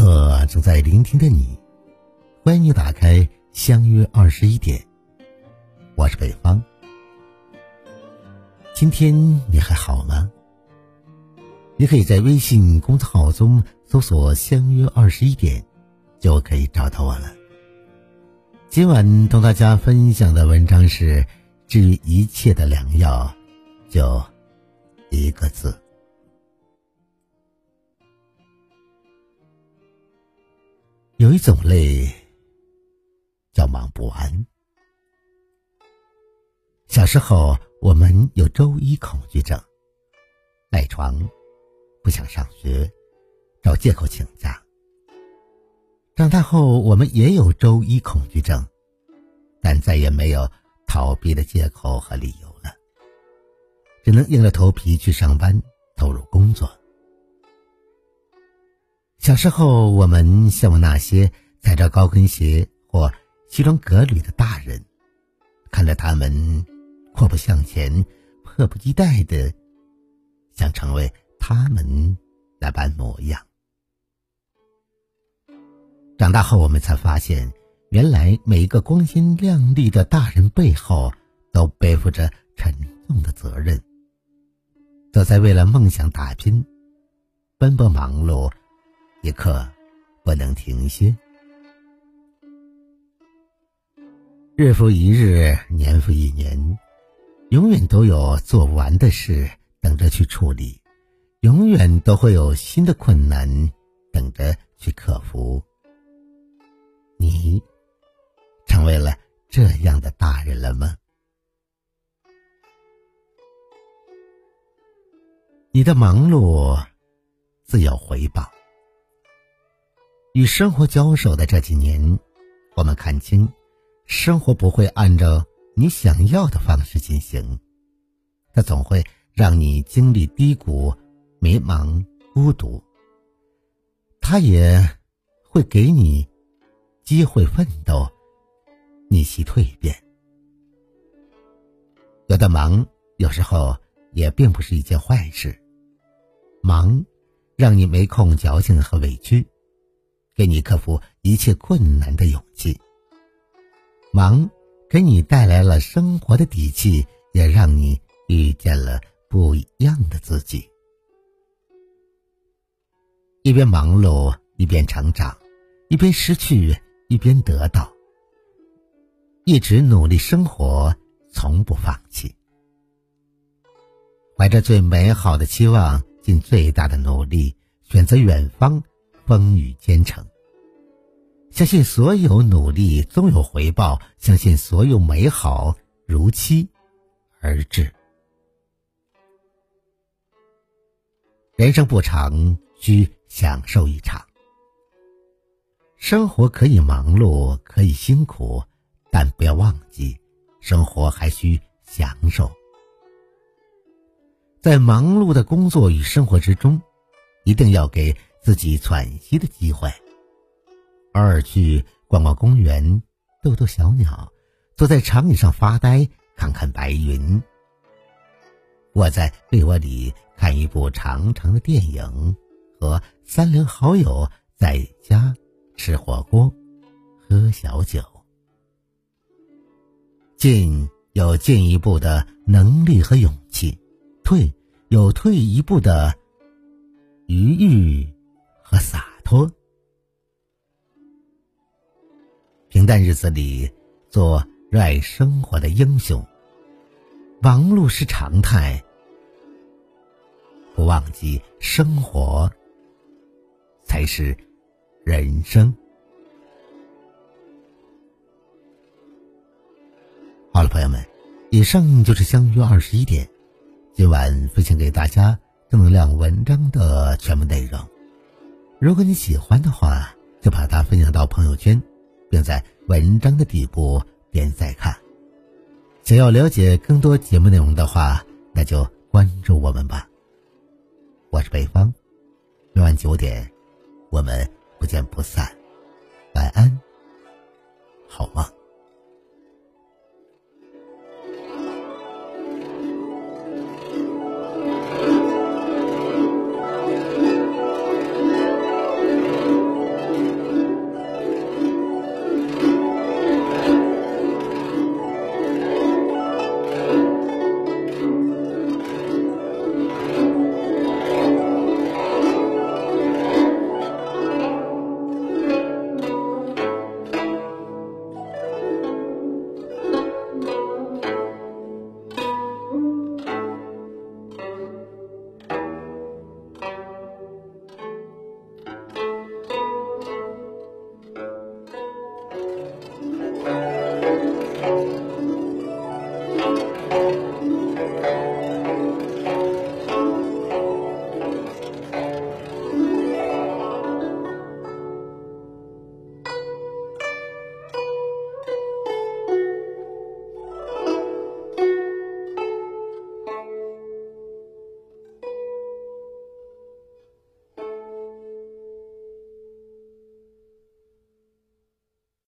刻正在聆听的你，欢迎你打开相约二十一点。我是北方。今天你还好吗？你可以在微信公众号中搜索“相约二十一点”，就可以找到我了。今晚同大家分享的文章是：治愈一切的良药，就一个字。有一种累，叫忙不完。小时候，我们有周一恐惧症，赖床，不想上学，找借口请假。长大后，我们也有周一恐惧症，但再也没有逃避的借口和理由了，只能硬着头皮去上班，投入工作。小时候，我们羡慕那些踩着高跟鞋或西装革履的大人，看着他们阔步向前、迫不及待的想成为他们那般模样。长大后，我们才发现，原来每一个光鲜亮丽的大人背后，都背负着沉重的责任，都在为了梦想打拼、奔波忙碌。一刻不能停歇，日复一日，年复一年，永远都有做不完的事等着去处理，永远都会有新的困难等着去克服。你成为了这样的大人了吗？你的忙碌自有回报。与生活交手的这几年，我们看清，生活不会按照你想要的方式进行，它总会让你经历低谷、迷茫、孤独。它也会给你机会奋斗、逆袭蜕变。有的忙，有时候也并不是一件坏事。忙，让你没空矫情和委屈。给你克服一切困难的勇气，忙给你带来了生活的底气，也让你遇见了不一样的自己。一边忙碌，一边成长；一边失去，一边得到。一直努力生活，从不放弃。怀着最美好的期望，尽最大的努力，选择远方。风雨兼程，相信所有努力终有回报，相信所有美好如期而至。人生不长，需享受一场。生活可以忙碌，可以辛苦，但不要忘记，生活还需享受。在忙碌的工作与生活之中，一定要给。自己喘息的机会，偶尔去逛逛公园，逗逗小鸟，坐在长椅上发呆，看看白云。窝在被窝里看一部长长的电影，和三两好友在家吃火锅，喝小酒。进有进一步的能力和勇气，退有退一步的余裕。和洒脱，平淡日子里做热爱生活的英雄。忙碌是常态，不忘记生活才是人生。好了，朋友们，以上就是相约二十一点，今晚分享给大家正能量文章的全部内容。如果你喜欢的话，就把它分享到朋友圈，并在文章的底部点再看。想要了解更多节目内容的话，那就关注我们吧。我是北方，每晚九点，我们不见不散。晚安，